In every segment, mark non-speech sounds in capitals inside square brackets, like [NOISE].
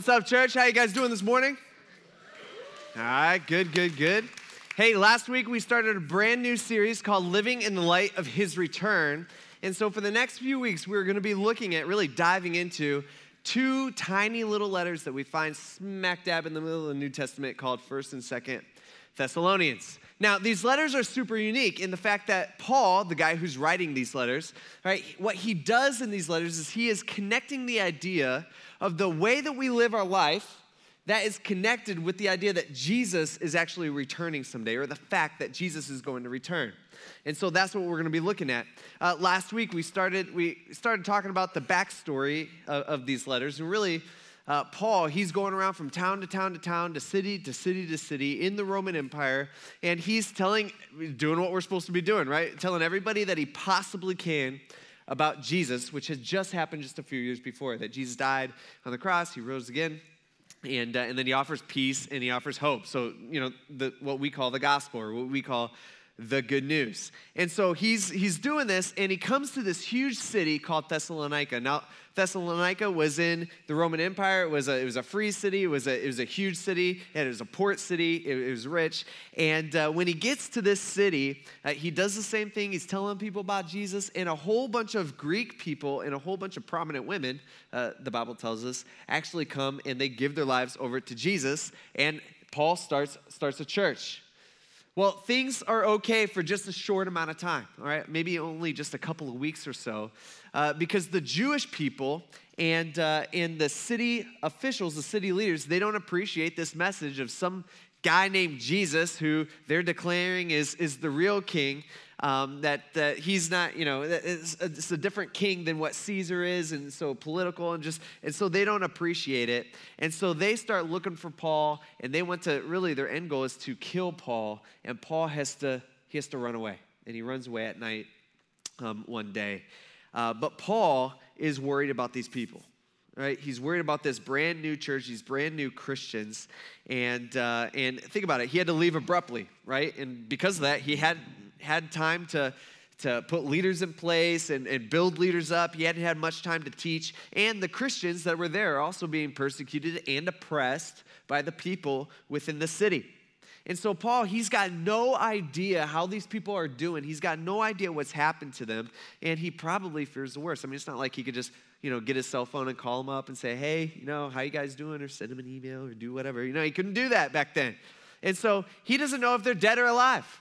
What's up, church? How you guys doing this morning? All right, good, good, good. Hey, last week we started a brand new series called Living in the Light of His Return. And so for the next few weeks, we're going to be looking at really diving into two tiny little letters that we find smack dab in the middle of the New Testament called 1st and 2nd Thessalonians. Now, these letters are super unique in the fact that Paul, the guy who's writing these letters, right, what he does in these letters is he is connecting the idea of the way that we live our life that is connected with the idea that Jesus is actually returning someday, or the fact that Jesus is going to return. And so that's what we're going to be looking at. Uh, last week we started we started talking about the backstory of, of these letters, and really uh, Paul, he's going around from town to town to town, to city to city to city in the Roman Empire, and he's telling, doing what we're supposed to be doing, right? Telling everybody that he possibly can about Jesus, which had just happened just a few years before, that Jesus died on the cross, he rose again, and, uh, and then he offers peace and he offers hope. So, you know, the, what we call the gospel, or what we call the good news. And so he's he's doing this and he comes to this huge city called Thessalonica. Now Thessalonica was in the Roman Empire. It was a, it was a free city. It was a, it was a huge city. And it was a port city. It, it was rich. And uh, when he gets to this city, uh, he does the same thing. He's telling people about Jesus. And a whole bunch of Greek people and a whole bunch of prominent women, uh, the Bible tells us, actually come and they give their lives over to Jesus. And Paul starts, starts a church. Well, things are okay for just a short amount of time, all right? Maybe only just a couple of weeks or so, uh, because the Jewish people and, uh, and the city officials, the city leaders, they don't appreciate this message of some guy named Jesus who they're declaring is, is the real king um, that, that he's not, you know, it's, it's, a different king than what Caesar is, and so political, and just, and so they don't appreciate it. And so they start looking for Paul, and they want to, really, their end goal is to kill Paul, and Paul has to, he has to run away. And he runs away at night um, one day. Uh, but Paul is worried about these people right? He's worried about this brand new church, these brand new Christians, and uh, and think about it. He had to leave abruptly, right? And because of that, he had had time to, to put leaders in place and, and build leaders up. He hadn't had much time to teach. And the Christians that were there are also being persecuted and oppressed by the people within the city. And so, Paul, he's got no idea how these people are doing. He's got no idea what's happened to them. And he probably fears the worst. I mean, it's not like he could just, you know, get his cell phone and call them up and say, hey, you know, how you guys doing? Or send them an email or do whatever. You know, he couldn't do that back then. And so he doesn't know if they're dead or alive.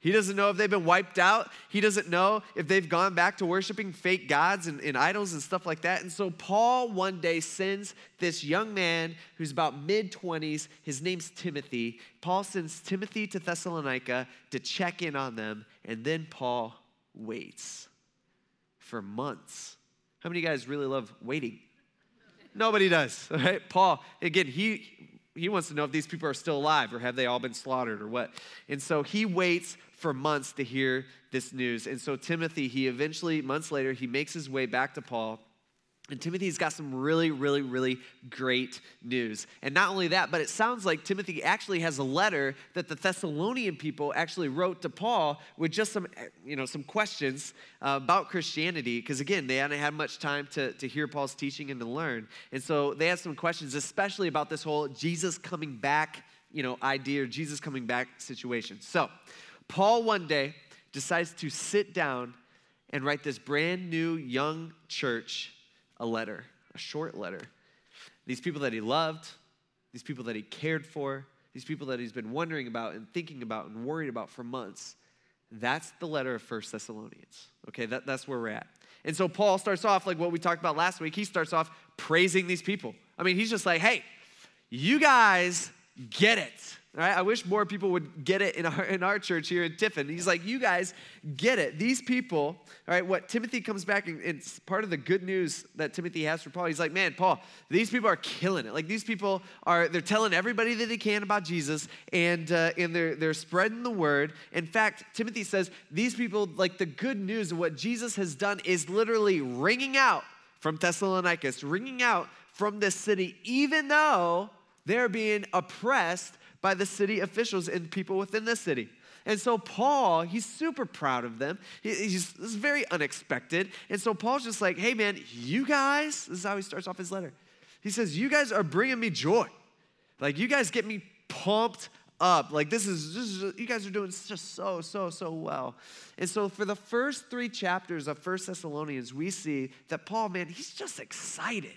He doesn't know if they've been wiped out. He doesn't know if they've gone back to worshiping fake gods and, and, idols and stuff like that. And so Paul one day sends this young man who's about mid 20s, his name's Timothy. Paul sends Timothy to Thessalonica to check in on them. And then Paul waits for months. How many of you guys really love waiting? Nobody does, [LAUGHS] right? Paul, again, he he wants to know if these people are still alive or have they all been slaughtered or what. And so he waits for months to hear this news. And so Timothy, he eventually, months later, he makes his way back to Paul. And Timothy's got some really, really, really great news. And not only that, but it sounds like Timothy actually has a letter that the Thessalonian people actually wrote to Paul with just some, you know, some questions uh, about Christianity. Because again, they hadn't had much time to, to hear Paul's teaching and to learn. And so they had some questions, especially about this whole Jesus coming back, you know, idea or Jesus coming back situation. So Paul one day decides to sit down and write this brand new young church a letter, a short letter. These people that he loved, these people that he cared for, these people that he's been wondering about and thinking about and worried about for months. That's the letter of First Thessalonians. Okay, that, that's where we're at. And so Paul starts off like what we talked about last week. He starts off praising these people. I mean, he's just like, hey, you guys get it. Right? I wish more people would get it in our, in our church here in Tiffin. He's like, you guys get it. These people, all right, what Timothy comes back and it's part of the good news that Timothy has for Paul. He's like, man, Paul, these people are killing it. Like these people are, they're telling everybody that they can about Jesus and, uh, and they're, they're spreading the word. In fact, Timothy says these people, like the good news of what Jesus has done is literally ringing out from Thessalonica, ringing out from this city, even though they're being oppressed by the city officials and people within the city. And so Paul, he's super proud of them. He, he's this is very unexpected. And so Paul's just like, hey man, you guys, this is how he starts off his letter. He says, You guys are bringing me joy. Like, you guys get me pumped up. Like, this is, this is you guys are doing just so, so, so well. And so, for the first three chapters of First Thessalonians, we see that Paul, man, he's just excited.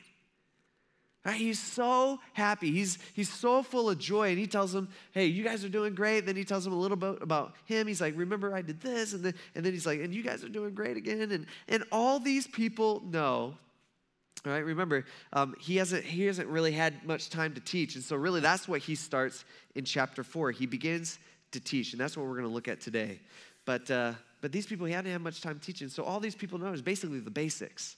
Right? He's so happy. He's, he's so full of joy. And he tells them, hey, you guys are doing great. Then he tells them a little bit about him. He's like, remember I did this. And then, and then he's like, and you guys are doing great again. And, and all these people know all right, remember, um, he, hasn't, he hasn't really had much time to teach. And so, really, that's what he starts in chapter four. He begins to teach, and that's what we're going to look at today. But, uh, but these people, he hadn't had much time teaching. So, all these people know is basically the basics.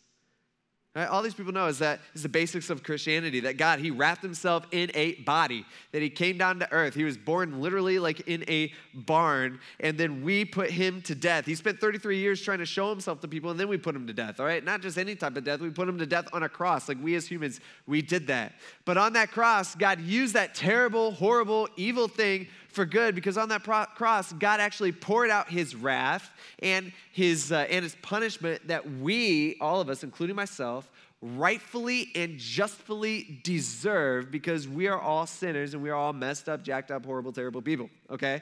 Right? All these people know is that is the basics of Christianity. That God, He wrapped Himself in a body. That He came down to earth. He was born literally like in a barn, and then we put Him to death. He spent 33 years trying to show Himself to people, and then we put Him to death. All right, not just any type of death. We put Him to death on a cross. Like we as humans, we did that. But on that cross, God used that terrible, horrible, evil thing for good because on that pro- cross, God actually poured out his wrath and his, uh, and his punishment that we, all of us, including myself, rightfully and justfully deserve because we are all sinners and we are all messed up, jacked up, horrible, terrible people, okay?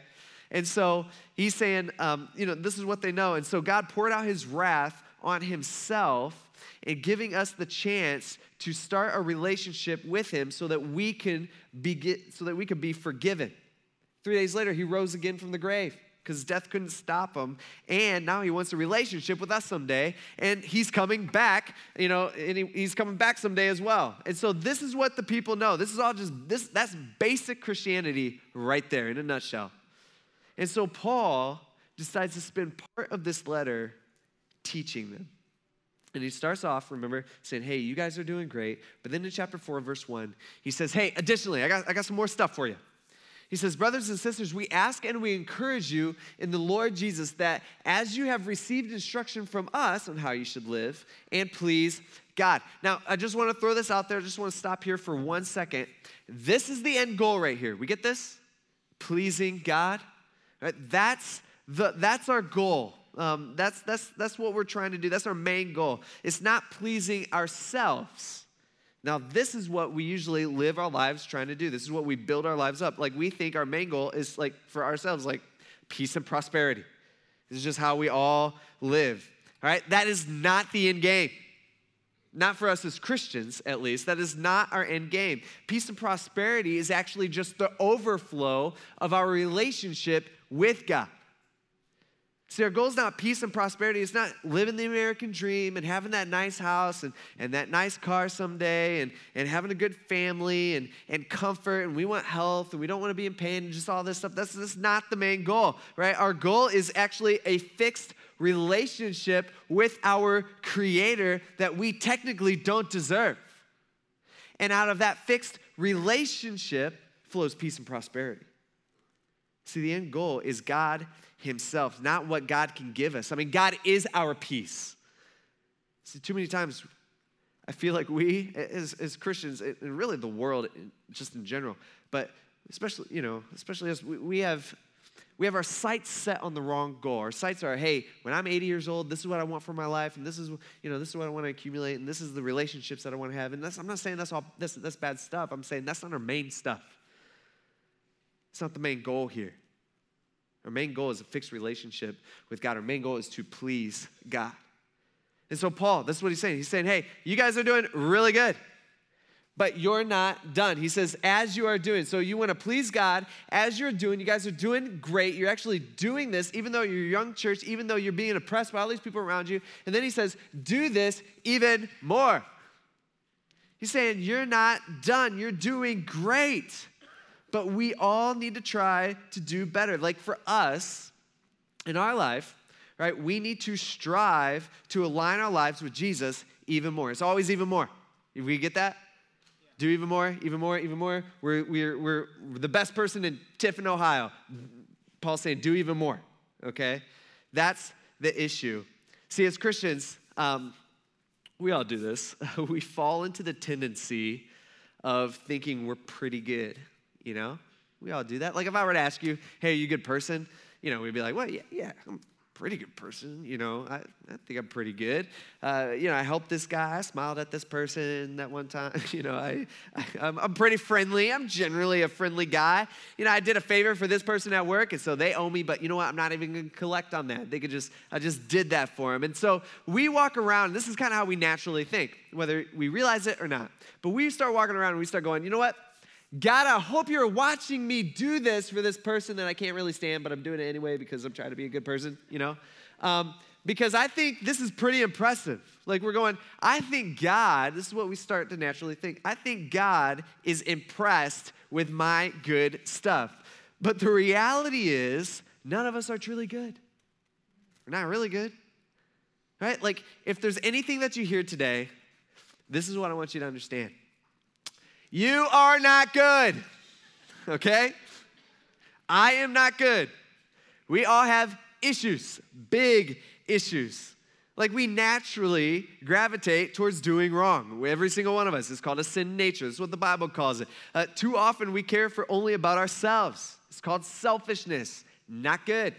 And so he's saying, um, you know, this is what they know. And so God poured out his wrath on himself and giving us the chance to start a relationship with him so that we can be, so that we can be forgiven. Three days later, he rose again from the grave because death couldn't stop him. And now he wants a relationship with us someday. And he's coming back, you know, and he, he's coming back someday as well. And so this is what the people know. This is all just this that's basic Christianity right there in a nutshell. And so Paul decides to spend part of this letter teaching them. And he starts off, remember, saying, Hey, you guys are doing great. But then in chapter 4, verse 1, he says, Hey, additionally, I got, I got some more stuff for you. He says, Brothers and sisters, we ask and we encourage you in the Lord Jesus that as you have received instruction from us on how you should live and please God. Now, I just want to throw this out there. I just want to stop here for one second. This is the end goal right here. We get this? Pleasing God. Right? That's, the, that's our goal. Um, that's, that's, that's what we're trying to do. That's our main goal. It's not pleasing ourselves. Now, this is what we usually live our lives trying to do. This is what we build our lives up. Like, we think our main goal is like for ourselves, like peace and prosperity. This is just how we all live. All right? That is not the end game. Not for us as Christians, at least. That is not our end game. Peace and prosperity is actually just the overflow of our relationship with God. See, our goal is not peace and prosperity. It's not living the American dream and having that nice house and, and that nice car someday and, and having a good family and, and comfort. And we want health and we don't want to be in pain and just all this stuff. That's, that's not the main goal, right? Our goal is actually a fixed relationship with our Creator that we technically don't deserve. And out of that fixed relationship flows peace and prosperity. See, the end goal is God Himself, not what God can give us. I mean, God is our peace. See, too many times I feel like we, as, as Christians, and really the world just in general, but especially, you know, especially as we, we have we have our sights set on the wrong goal. Our sights are, hey, when I'm 80 years old, this is what I want for my life, and this is, you know, this is what I want to accumulate, and this is the relationships that I want to have. And I'm not saying that's all that's, that's bad stuff. I'm saying that's not our main stuff. It's not the main goal here. Our main goal is a fixed relationship with God. Our main goal is to please God. And so, Paul, this is what he's saying. He's saying, hey, you guys are doing really good, but you're not done. He says, as you are doing. So, you want to please God as you're doing. You guys are doing great. You're actually doing this, even though you're a young church, even though you're being oppressed by all these people around you. And then he says, do this even more. He's saying, you're not done. You're doing great but we all need to try to do better. Like for us in our life, right, we need to strive to align our lives with Jesus even more. It's always even more. We get that? Do even more, even more, even more. We're, we're, we're the best person in Tiffin, Ohio. Paul's saying, do even more, okay? That's the issue. See, as Christians, um, we all do this. [LAUGHS] we fall into the tendency of thinking we're pretty good you know? We all do that. Like if I were to ask you, hey, are you a good person? You know, we'd be like, well, yeah, yeah, I'm pretty good person. You know, I, I think I'm pretty good. Uh, you know, I helped this guy. I smiled at this person that one time. [LAUGHS] You know, I, I I'm, I'm pretty friendly. I'm generally a friendly guy. You know, I did a favor for this person at work, and so they owe me. But you know what? I'm not even going to collect on that. They could just I just did that for them. And so we walk around. This is kind of how we naturally think, whether we realize it or not. But we start walking around and we start going. You know what? God, I hope you're watching me do this for this person that I can't really stand, but I'm doing it anyway because I'm trying to be a good person, you know? Um, because I think this is pretty impressive. Like we're going, I think God, this is what we start to naturally think, I think God is impressed with my good stuff. But the reality is, none of us are truly good. We're not really good. Right? Like, if there's anything that you hear today, this is what I want you to understand you are not good, okay? I am not good. We all have issues, big issues. Like we naturally gravitate towards doing wrong. Every single one of us is called a sin nature. That's what the Bible calls it. Uh, too often we care for only about ourselves. It's called selfishness. Not good.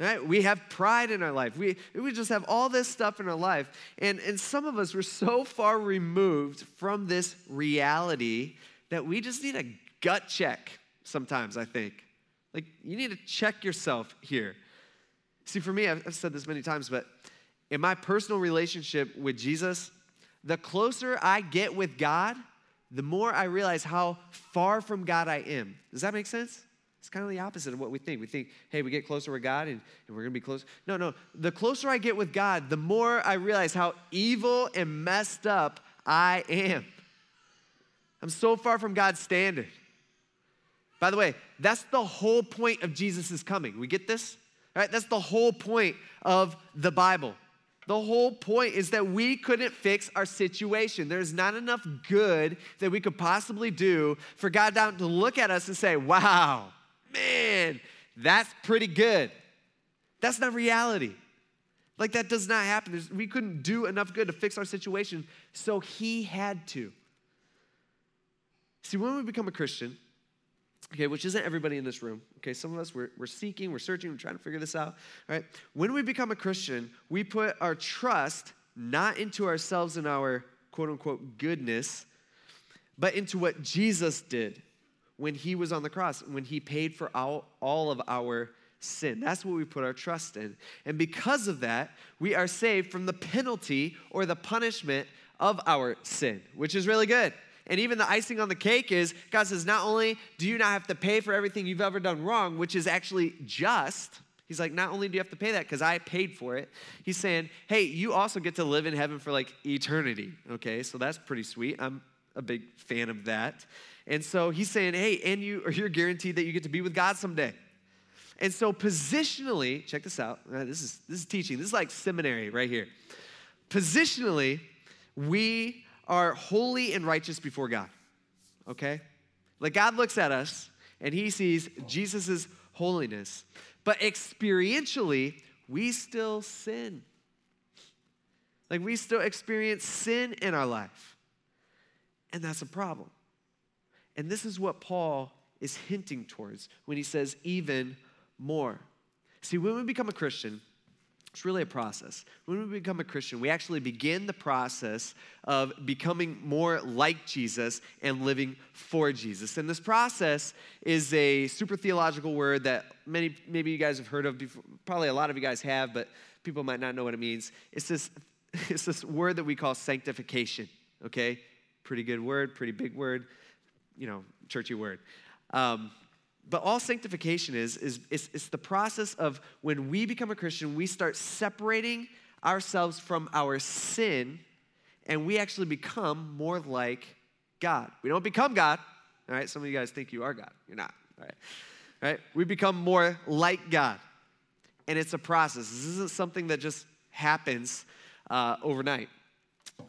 Right? We have pride in our life. We, we just have all this stuff in our life. And, and some of us were so far removed from this reality that we just need a gut check sometimes, I think. Like, you need to check yourself here. See, for me, I've, I've said this many times, but in my personal relationship with Jesus, the closer I get with God, the more I realize how far from God I am. Does that make sense? It's kind of the opposite of what we think. We think, hey, we get closer with God and, and we're going to be close. No, no. The closer I get with God, the more I realize how evil and messed up I am. I'm so far from God's standard. By the way, that's the whole point of Jesus' coming. We get this? Right? That's the whole point of the Bible. The whole point is that we couldn't fix our situation. There's not enough good that we could possibly do for God to look at us and say, wow, man, that's pretty good. That's not reality. Like, that does not happen. There's, we couldn't do enough good to fix our situation, so he had to. See, when we become a Christian, okay, which isn't everybody in this room, okay, some of us, we're, we're seeking, we're searching, we're trying to figure this out, right? When we become a Christian, we put our trust not into ourselves and our quote unquote goodness, but into what Jesus did when he was on the cross, when he paid for all, all of our sin. That's what we put our trust in. And because of that, we are saved from the penalty or the punishment of our sin, which is really good. And even the icing on the cake is God says, not only do you not have to pay for everything you've ever done wrong, which is actually just, He's like, not only do you have to pay that because I paid for it, he's saying, hey, you also get to live in heaven for like eternity. Okay, so that's pretty sweet. I'm a big fan of that. And so he's saying, hey, and you, you're guaranteed that you get to be with God someday. And so positionally, check this out. Uh, this is this is teaching. This is like seminary right here. Positionally, we are holy and righteous before God. Okay? Like God looks at us and he sees Jesus' holiness. But experientially, we still sin. Like we still experience sin in our life. And that's a problem. And this is what Paul is hinting towards when he says, even more. See, when we become a Christian, it's really a process. When we become a Christian, we actually begin the process of becoming more like Jesus and living for Jesus. And this process is a super theological word that many, maybe you guys have heard of before. Probably a lot of you guys have, but people might not know what it means. It's this, [LAUGHS] it's this word that we call sanctification, okay? Pretty good word, pretty big word you know, churchy word. Um, but all sanctification is, is, is, is the process of when we become a Christian, we start separating ourselves from our sin and we actually become more like God. We don't become God, all right? Some of you guys think you are God. You're not, all right? All right? We become more like God. And it's a process. This isn't something that just happens uh, overnight.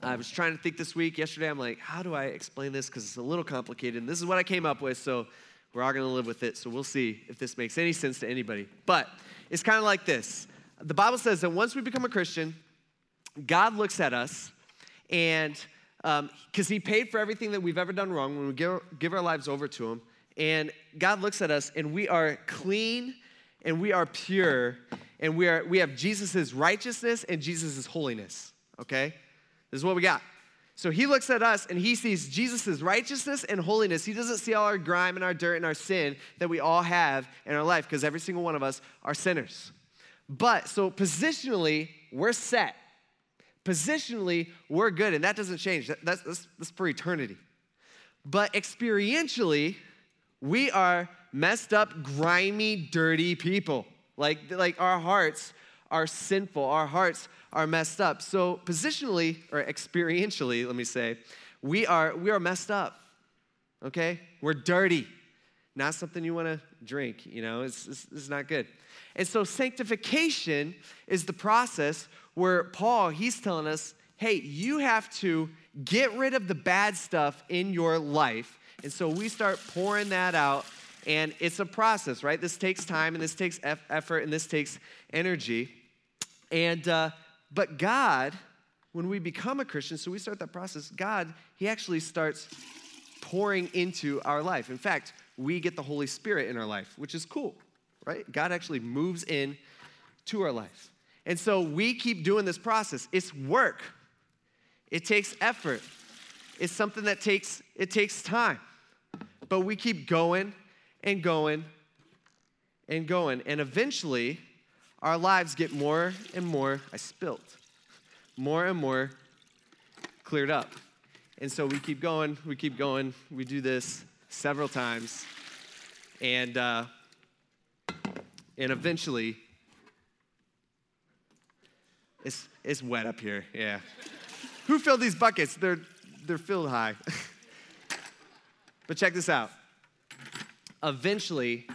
I was trying to think this week. Yesterday, I'm like, how do I explain this? Because it's a little complicated. And this is what I came up with, so we're all going to live with it. So we'll see if this makes any sense to anybody. But it's kind of like this the Bible says that once we become a Christian, God looks at us and because um, he paid for everything that we've ever done wrong when we give, give our lives over to him and god looks at us and we are clean and we are pure and we, are, we have Jesus' righteousness and Jesus' holiness, okay? This is what we got. So he looks at us and he sees Jesus' righteousness and holiness. He doesn't see all our grime and our dirt and our sin that we all have in our life because every single one of us are sinners. But so positionally, we're set. Positionally, we're good, and that doesn't change. That, that's, that's, that's for eternity. But experientially, we are messed up, grimy, dirty people. Like, like our hearts are sinful, our hearts are messed up. So positionally, or experientially, let me say, we are, we are messed up, okay? We're dirty. Not something you want to drink, you know, it's, it's, it's not good. And so sanctification is the process where Paul, he's telling us, hey, you have to get rid of the bad stuff in your life. And so we start pouring that out and it's a process, right? This takes time and this takes effort and this takes energy. And, uh, but God, when we become a Christian, so we start that process, God, He actually starts pouring into our life. In fact, we get the Holy Spirit in our life, which is cool, right? God actually moves in to our life. And so we keep doing this process. It's work. It takes effort. It's something that takes it takes time. But we keep going and going and going. And eventually, our lives get more and more, I spilt, more and more cleared up. And so we keep going, we keep going. We do this several times. And, uh, and eventually, it's, it's wet up here, yeah. Who filled these buckets? They're, they're filled high. [LAUGHS] but check this out eventually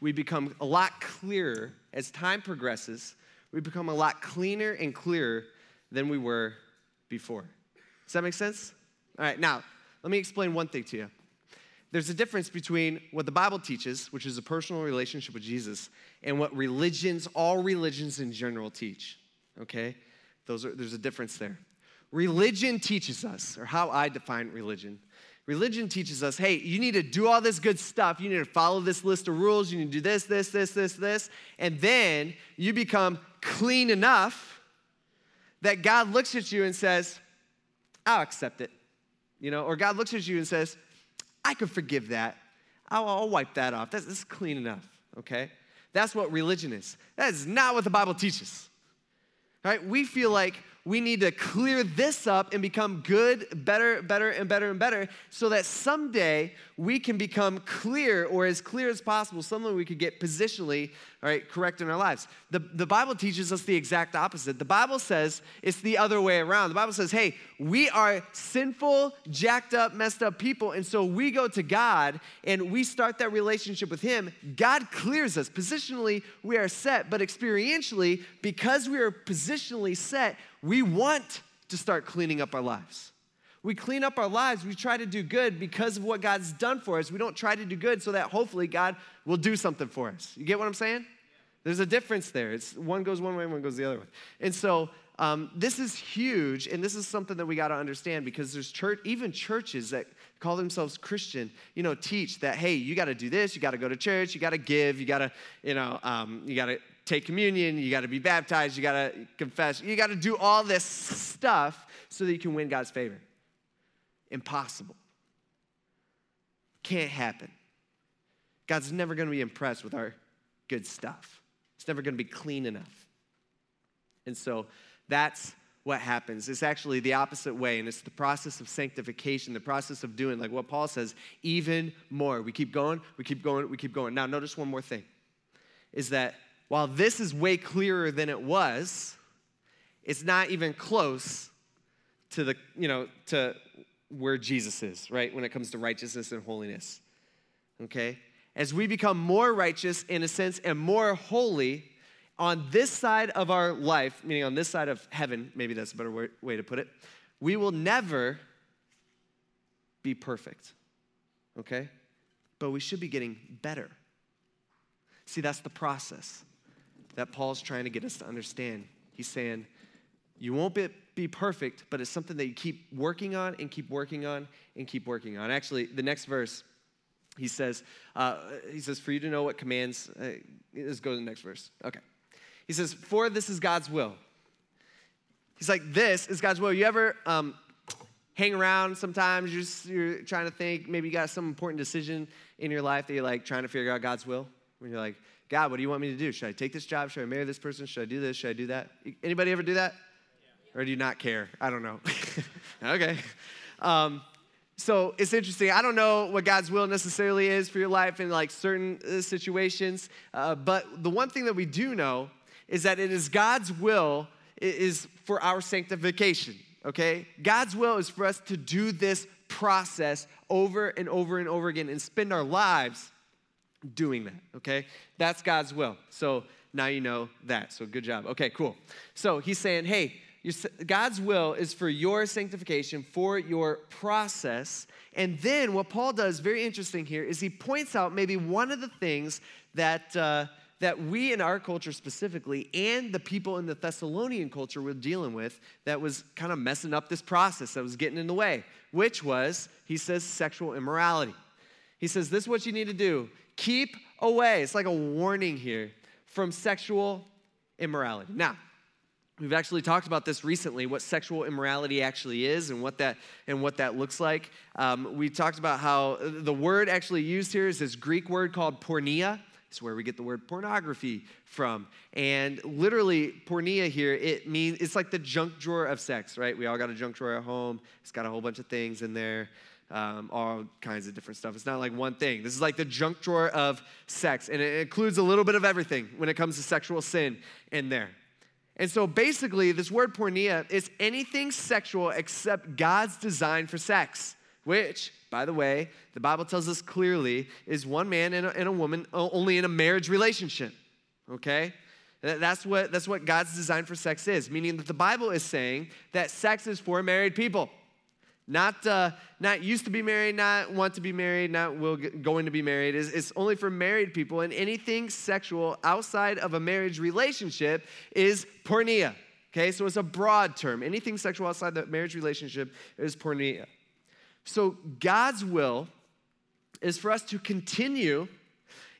we become a lot clearer as time progresses. We become a lot cleaner and clearer than we were before. Does that make sense? All right, now, let me explain one thing to you. There's a difference between what the Bible teaches, which is a personal relationship with Jesus, and what religions, all religions in general, teach. Okay? Those are, there's a difference there. Religion teaches us, or how I define religion, Religion teaches us hey, you need to do all this good stuff. You need to follow this list of rules. You need to do this, this, this, this, this. And then you become clean enough that God looks at you and says, I'll accept it. You know, or God looks at you and says, I can forgive that. I'll, I'll wipe that off. That's, that's clean enough, okay? That's what religion is. That is not what the Bible teaches. Right? We feel like we need to clear this up and become good, better, better, and better and better so that someday we can become clear or as clear as possible, something we could get positionally all right, correct in our lives. The, the Bible teaches us the exact opposite. The Bible says it's the other way around. The Bible says, hey, we are sinful, jacked up, messed up people. And so we go to God and we start that relationship with Him. God clears us. Positionally, we are set, but experientially, because we are positionally set, we want to start cleaning up our lives. We clean up our lives. We try to do good because of what God's done for us. We don't try to do good so that hopefully God will do something for us. You get what I'm saying? There's a difference there. It's one goes one way, one goes the other way. And so um, this is huge, and this is something that we got to understand because there's church, even churches that call themselves Christian, you know, teach that hey, you got to do this, you got to go to church, you got to give, you got to, you know, um, you got to take communion, you got to be baptized, you got to confess, you got to do all this stuff so that you can win God's favor. Impossible. Can't happen. God's never going to be impressed with our good stuff. It's never going to be clean enough. And so that's what happens. It's actually the opposite way, and it's the process of sanctification, the process of doing, like what Paul says, even more. We keep going, we keep going, we keep going. Now, notice one more thing is that while this is way clearer than it was, it's not even close to the, you know, to where Jesus is, right? When it comes to righteousness and holiness. Okay? as we become more righteous in a sense and more holy on this side of our life, meaning on this side of heaven, maybe that's a better way to put it, we will never be perfect, okay? But we should be getting better. See, that's the process that Paul's trying to get us to understand. He's saying, you won't be, be perfect, but it's something that you keep working on and keep working on and keep working on. Actually, the next verse, he says, uh, he says, for you to know what commands, uh, let's go to the next verse. Okay. He says, For this is God's will. He's like, This is God's will. You ever um, hang around sometimes, you're, just, you're trying to think, maybe you got some important decision in your life that you're like trying to figure out God's will? When you're like, God, what do you want me to do? Should I take this job? Should I marry this person? Should I do this? Should I do that? Anybody ever do that? Or do you not care? I don't know. [LAUGHS] okay. Um, so it's interesting. I don't know what God's will necessarily is for your life in like certain uh, situations, uh, but the one thing that we do know is that it is God's will is for our sanctification. Okay, God's will is for us to do this process over and over and over again and spend our lives doing that. Okay, that's God's will. So now you know that. So good job. Okay, cool. So he's saying, hey God's will is for your sanctification, for your process. And then what Paul does, very interesting here, is he points out maybe one of the things that, uh, that we in our culture specifically, and the people in the Thessalonian culture were dealing with, that was kind of messing up this process, that was getting in the way, which was, he says, sexual immorality. He says, This is what you need to do keep away. It's like a warning here from sexual immorality. Now, We've actually talked about this recently, what sexual immorality actually is and what that, and what that looks like. Um, we talked about how the word actually used here is this Greek word called porneia. It's where we get the word pornography from. And literally, porneia here, it means it's like the junk drawer of sex, right? We all got a junk drawer at home. It's got a whole bunch of things in there, um, all kinds of different stuff. It's not like one thing. This is like the junk drawer of sex, and it includes a little bit of everything when it comes to sexual sin in there. And so basically, this word porneia is anything sexual except God's design for sex, which, by the way, the Bible tells us clearly is one man and a, and a woman only in a marriage relationship. Okay? That's what, that's what God's design for sex is, meaning that the Bible is saying that sex is for married people. Not, uh, not used to be married, not want to be married, not will going to be married. It's, it's only for married people, and anything sexual outside of a marriage relationship is porneia. Okay, so it's a broad term. Anything sexual outside the marriage relationship is porneia. So God's will is for us to continue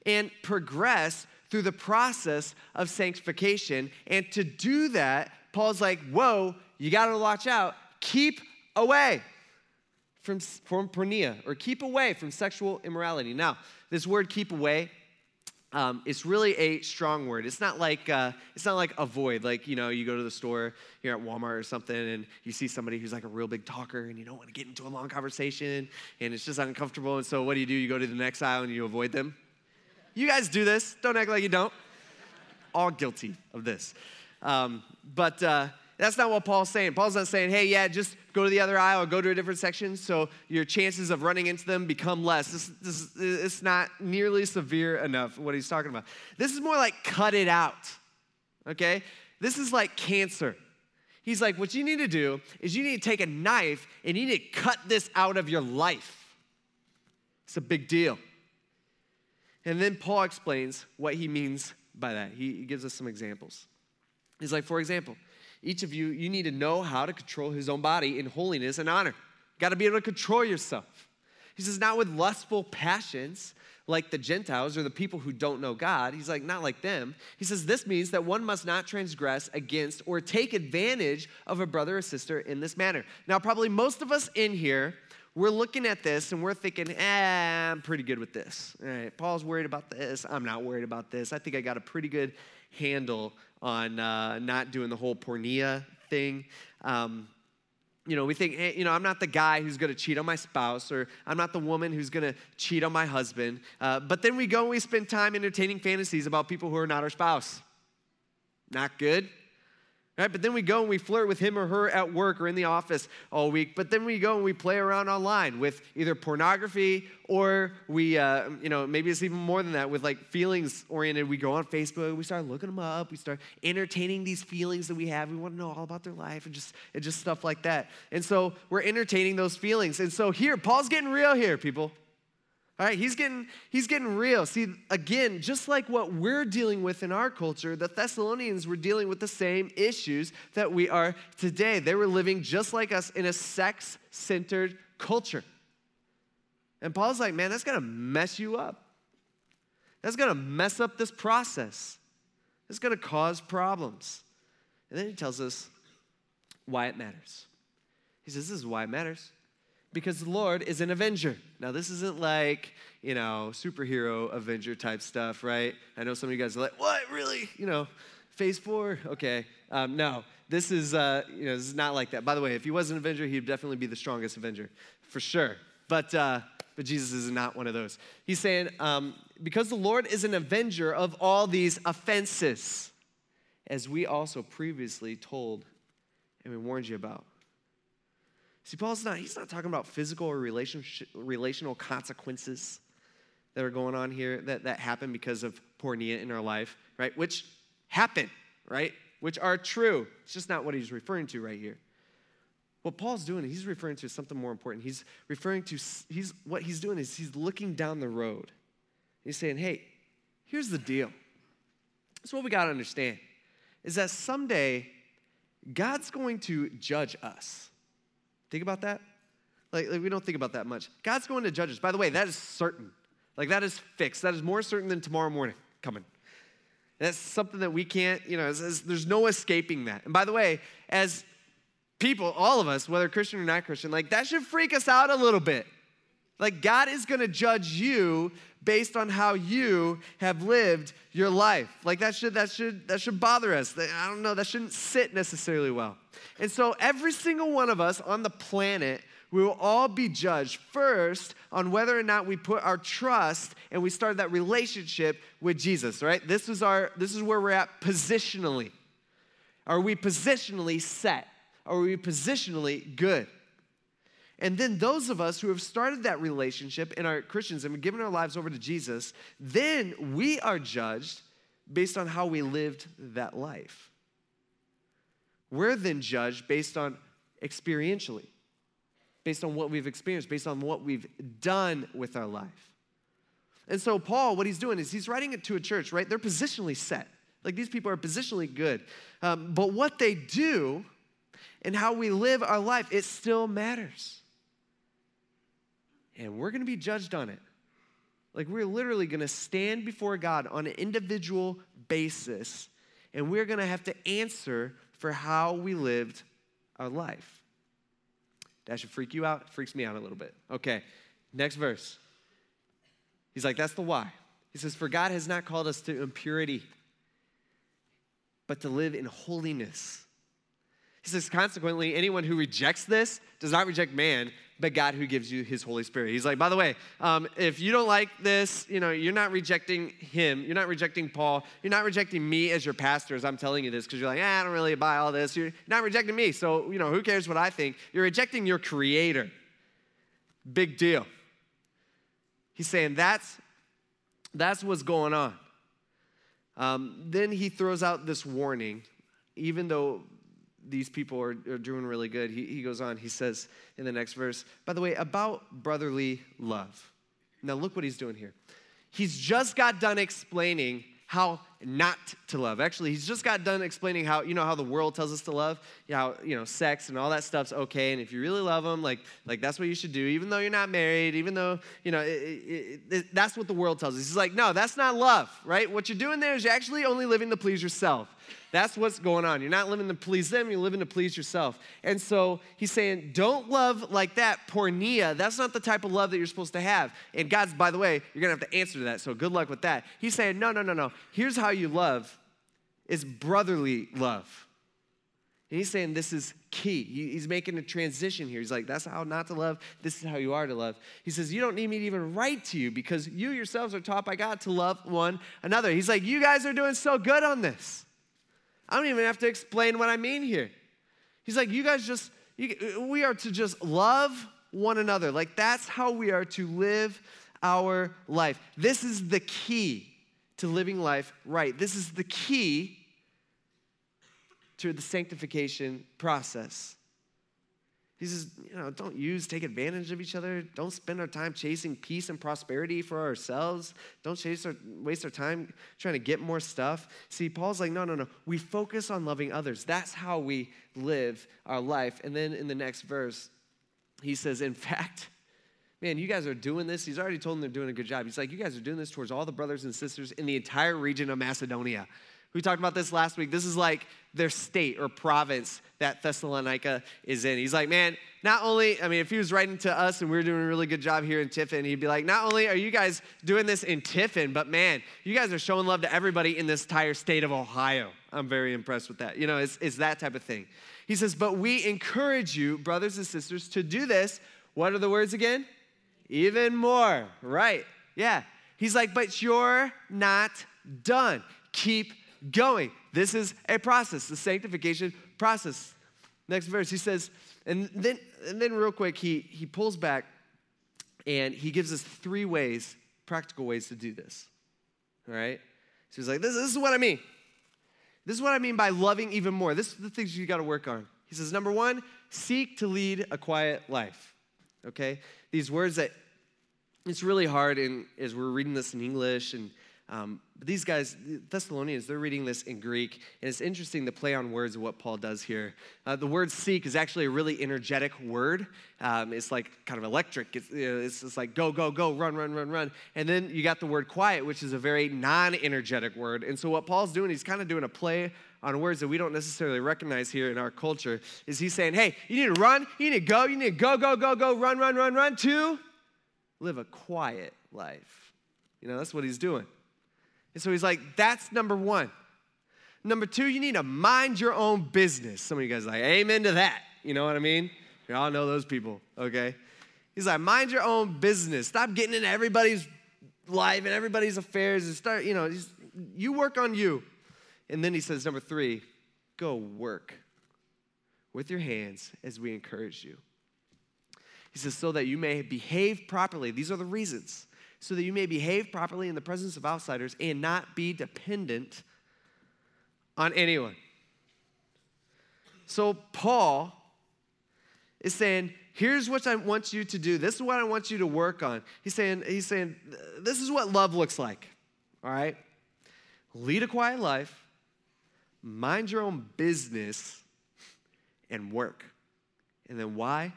and progress through the process of sanctification. And to do that, Paul's like, whoa, you gotta watch out. Keep away from, from porneia or keep away from sexual immorality. Now, this word keep away, um, it's really a strong word. It's not like uh, it's not like avoid. Like you know, you go to the store here at Walmart or something, and you see somebody who's like a real big talker, and you don't want to get into a long conversation, and it's just uncomfortable. And so, what do you do? You go to the next aisle and you avoid them. You guys do this. Don't act like you don't. All guilty of this. Um, but uh, that's not what Paul's saying. Paul's not saying, hey, yeah, just go to the other aisle or go to a different section so your chances of running into them become less. This, this, it's not nearly severe enough what he's talking about. This is more like cut it out, okay? This is like cancer. He's like, what you need to do is you need to take a knife and you need to cut this out of your life. It's a big deal. And then Paul explains what he means by that. He, he gives us some examples. He's like, for example, each of you, you need to know how to control his own body in holiness and honor. Got to be able to control yourself. He says, not with lustful passions like the Gentiles or the people who don't know God. He's like, not like them. He says, this means that one must not transgress against or take advantage of a brother or sister in this manner. Now, probably most of us in here, we're looking at this and we're thinking, eh, I'm pretty good with this. All right, Paul's worried about this. I'm not worried about this. I think I got a pretty good handle on uh, not doing the whole porneia thing. Um, you know, we think, hey, you know, I'm not the guy who's going to cheat on my spouse, or I'm not the woman who's going to cheat on my husband. Uh, but then we go and we spend time entertaining fantasies about people who are not our spouse. Not good. Right? But then we go and we flirt with him or her at work or in the office all week. But then we go and we play around online with either pornography or we, uh, you know, maybe it's even more than that with like feelings oriented. We go on Facebook, we start looking them up, we start entertaining these feelings that we have. We want to know all about their life and just, and just stuff like that. And so we're entertaining those feelings. And so here, Paul's getting real here, people. All right, he's getting, he's getting real. See, again, just like what we're dealing with in our culture, the Thessalonians were dealing with the same issues that we are today. They were living just like us in a sex centered culture. And Paul's like, man, that's gonna mess you up. That's gonna mess up this process. It's to cause problems. And then he tells us why it matters. He says, This is why it matters. Because the Lord is an avenger. Now, this isn't like, you know, superhero avenger type stuff, right? I know some of you guys are like, what, really? You know, phase four? Okay. Um, no, this is, uh, you know, this is not like that. By the way, if he was an avenger, he'd definitely be the strongest avenger, for sure. But, uh, but Jesus is not one of those. He's saying, um, because the Lord is an avenger of all these offenses, as we also previously told and we warned you about. See, Paul's not, he's not talking about physical or relationship, relational consequences that are going on here that, that happen because of porneia in our life, right? Which happen, right? Which are true. It's just not what he's referring to right here. What Paul's doing, he's referring to something more important. He's referring to, he's, what he's doing is he's looking down the road. He's saying, hey, here's the deal. That's what we got to understand is that someday God's going to judge us. Think about that? Like, like, we don't think about that much. God's going to judge us. By the way, that is certain. Like, that is fixed. That is more certain than tomorrow morning coming. That's something that we can't, you know, there's no escaping that. And by the way, as people, all of us, whether Christian or not Christian, like that should freak us out a little bit. Like God is gonna judge you based on how you have lived your life. Like that should that should that should bother us. I don't know, that shouldn't sit necessarily well. And so every single one of us on the planet we will all be judged first on whether or not we put our trust and we start that relationship with Jesus, right? This is our this is where we're at positionally. Are we positionally set? Are we positionally good? And then those of us who have started that relationship and are Christians and have given our lives over to Jesus, then we are judged based on how we lived that life. We're then judged based on experientially, based on what we've experienced, based on what we've done with our life. And so, Paul, what he's doing is he's writing it to a church, right? They're positionally set. Like these people are positionally good. Um, but what they do and how we live our life, it still matters. And we're gonna be judged on it. Like, we're literally gonna stand before God on an individual basis, and we're gonna have to answer for how we lived our life. That should freak you out. It freaks me out a little bit. Okay, next verse. He's like, that's the why. He says, For God has not called us to impurity, but to live in holiness. He says, consequently, anyone who rejects this does not reject man, but God who gives you his Holy Spirit. He's like, by the way, um, if you don't like this, you know, you're not rejecting him. You're not rejecting Paul. You're not rejecting me as your pastor as I'm telling you this because you're like, ah, I don't really buy all this. You're not rejecting me. So, you know, who cares what I think? You're rejecting your creator. Big deal. He's saying that's, that's what's going on. Um, then he throws out this warning, even though these people are, are doing really good. He, he goes on, he says in the next verse, by the way, about brotherly love. Now, look what he's doing here. He's just got done explaining how not to love. Actually, he's just got done explaining how, you know, how the world tells us to love, how, you know, sex and all that stuff's okay. And if you really love them, like, like that's what you should do, even though you're not married, even though, you know, it, it, it, that's what the world tells us. He's like, no, that's not love, right? What you're doing there is you're actually only living to please yourself. That's what's going on. You're not living to please them, you're living to please yourself. And so he's saying, don't love like that, porneia. That's not the type of love that you're supposed to have. And God's, by the way, you're gonna have to answer to that. So good luck with that. He's saying, no, no, no, no. Here's how you love is brotherly love. And he's saying this is key. He's making a transition here. He's like, that's how not to love. This is how you are to love. He says, you don't need me to even write to you because you yourselves are taught by God to love one another. He's like, you guys are doing so good on this. I don't even have to explain what I mean here. He's like, you guys just, you, we are to just love one another. Like, that's how we are to live our life. This is the key to living life right. This is the key to the sanctification process. He says, you know, don't use, take advantage of each other. Don't spend our time chasing peace and prosperity for ourselves. Don't chase our, waste our time trying to get more stuff. See, Paul's like, no, no, no. We focus on loving others. That's how we live our life. And then in the next verse, he says, in [LAUGHS] fact, man, you guys are doing this. He's already told them they're doing a good job. He's like, you guys are doing this towards all the brothers and sisters in the entire region of Macedonia We talked about this last week. This is like their state or province that Thessalonica is in. He's like, man, not only, I mean, if he was writing to us and we are doing a really good job here in Tiffin, he'd be like, not only are you guys doing this in Tiffin, but man, you guys are showing love to everybody in this entire state of Ohio. I'm very impressed with that. You know, it's, it's that type of thing. He says, but we encourage you, brothers and sisters, to do this. What are the words again? Even more, right? Yeah. He's like, but you're not done. Keep going. This is a process, the sanctification process. Next verse, he says, and then, and then real quick, he, he pulls back and he gives us three ways, practical ways to do this. All right? So he's like, this, this is what I mean. This is what I mean by loving even more. This is the things you got to work on. He says, number one, seek to lead a quiet life. Okay? These words that it's really hard in, as we're reading this in English and um, but these guys, Thessalonians, they're reading this in Greek, and it's interesting the play on words of what Paul does here. Uh, the word seek is actually a really energetic word. Um, it's like kind of electric. It's, it's just like go, go, go, run, run, run, run. And then you got the word quiet, which is a very non energetic word. And so what Paul's doing, he's kind of doing a play on words that we don't necessarily recognize here in our culture. Is he's saying, hey, you need to run, you need to go, you need to go, go, go, go, run, run, run, run, to live a quiet life. You know, that's what he's doing. And so he's like, that's number one. Number two, you need to mind your own business. Some of you guys like, amen to that. You know what I mean? You all know those people, okay? He's like, mind your own business. Stop getting into everybody's life and everybody's affairs and start, you know, just, you work on you. And then he says, number three, go work with your hands as we encourage you. He says, so that you may behave properly. These are the reasons so that you may behave properly in the presence of outsiders and not be dependent on anyone. So, Paul is saying, here's what I want you to do. This is what I want you to work on. He's saying, he's saying, this is what love looks like. All right? Lead a quiet life, mind your own business, and work. And then why?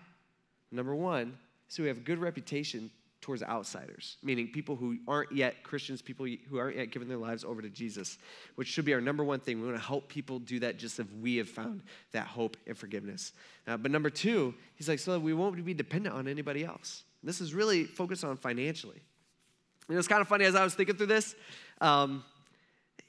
Number one, so we have a good reputation towards outsiders, meaning people who aren't yet Christians, people who aren't yet giving their lives over to Jesus, which should be our number one thing. We want to help people do that just if we have found that hope and forgiveness. Uh, but number two, he's like, so we won't be dependent on anybody else. This is really focused on financially. You know, it's kind of funny as I was thinking through this. Um,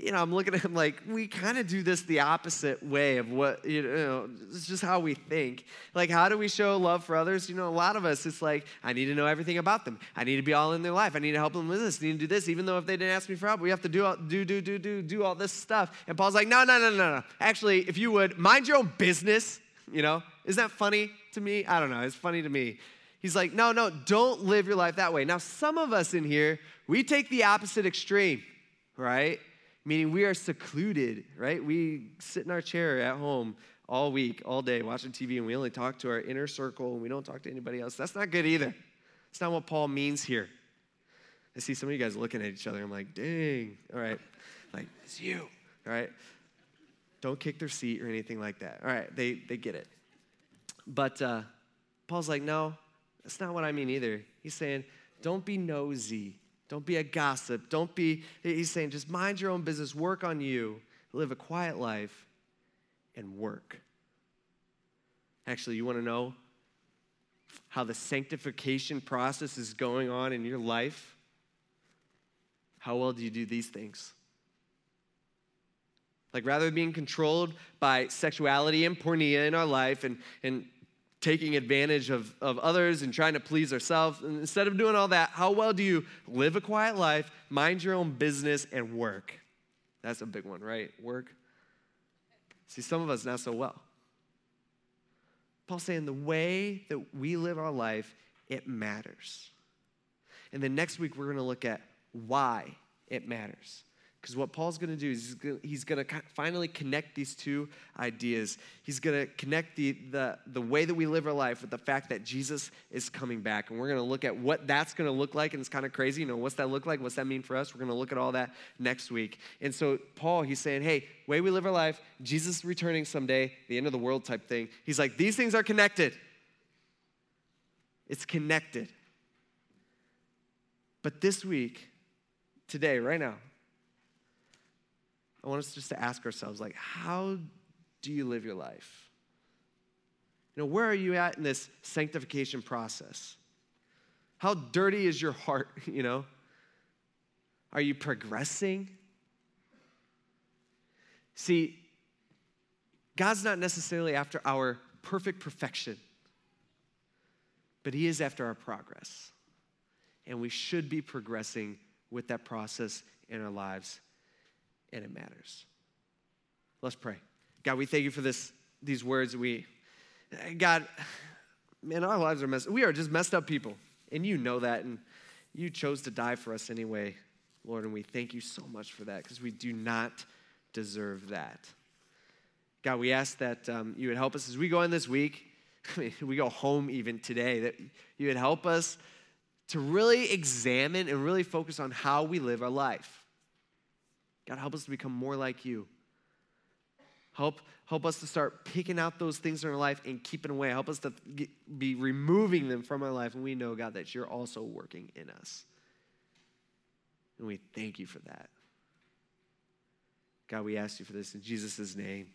you know, I'm looking at him like, we kind of do this the opposite way of what, you know, it's just how we think. Like, how do we show love for others? You know, a lot of us, it's like, I need to know everything about them. I need to be all in their life. I need to help them with this. I need to do this. Even though if they didn't ask me for help, we have to do, all, do, do, do, do, do all this stuff. And Paul's like, no, no, no, no, no. Actually, if you would, mind your own business, you know? Isn't that funny to me? I don't know. It's funny to me. He's like, no, no, don't live your life that way. Now, some of us in here, we take the opposite extreme, right? Meaning we are secluded, right? We sit in our chair at home all week, all day, watching TV, and we only talk to our inner circle and we don't talk to anybody else. That's not good either. It's not what Paul means here. I see some of you guys looking at each other. I'm like, dang, all right. Like, it's you, all right? Don't kick their seat or anything like that. All right, they, they get it. But uh, Paul's like, no, that's not what I mean either. He's saying, don't be nosy don't be a gossip. Don't be, he's saying, just mind your own business, work on you, live a quiet life, and work. Actually, you want to know how the sanctification process is going on in your life? How well do you do these things? Like, rather than being controlled by sexuality and porneia in our life and, and taking advantage of, of others and trying to please ourselves. And instead of doing all that, how well do you live a quiet life, mind your own business, and work? That's a big one, right? Work. See, some of us not so well. Paul's saying the way that we live our life, it matters. And then next week, we're going to look at why it matters. Because what Paul's going to do is he's going to finally connect these two ideas. He's going to connect the, the, the way that we live our life with the fact that Jesus is coming back. And we're going to look at what that's going to look like. And it's kind of crazy. You know, what's that look like? What's that mean for us? We're going to look at all that next week. And so, Paul, he's saying, hey, way we live our life, Jesus returning someday, the end of the world type thing. He's like, these things are connected. It's connected. But this week, today, right now, I want us just to ask ourselves, like, how do you live your life? You know, where are you at in this sanctification process? How dirty is your heart, [LAUGHS] you know? Are you progressing? See, God's not necessarily after our perfect perfection, but He is after our progress. And we should be progressing with that process in our lives, and it matters. Let's pray. God, we thank you for this, these words. We, God, man, our lives are messed. We are just messed up people, and you know that, and you chose to die for us anyway, Lord, and we thank you so much for that because we do not deserve that. God, we ask that um, you would help us as we go in this week. [LAUGHS] I mean, we go home even today, that you would help us to really examine and really focus on how we live our life. God, help us to become more like you. Help, help us to start picking out those things in our life and keeping away. Help us to get, be removing them from our life. And we know, God, that you're also working in us. And we thank you for that. God, we ask you for this in Jesus' name.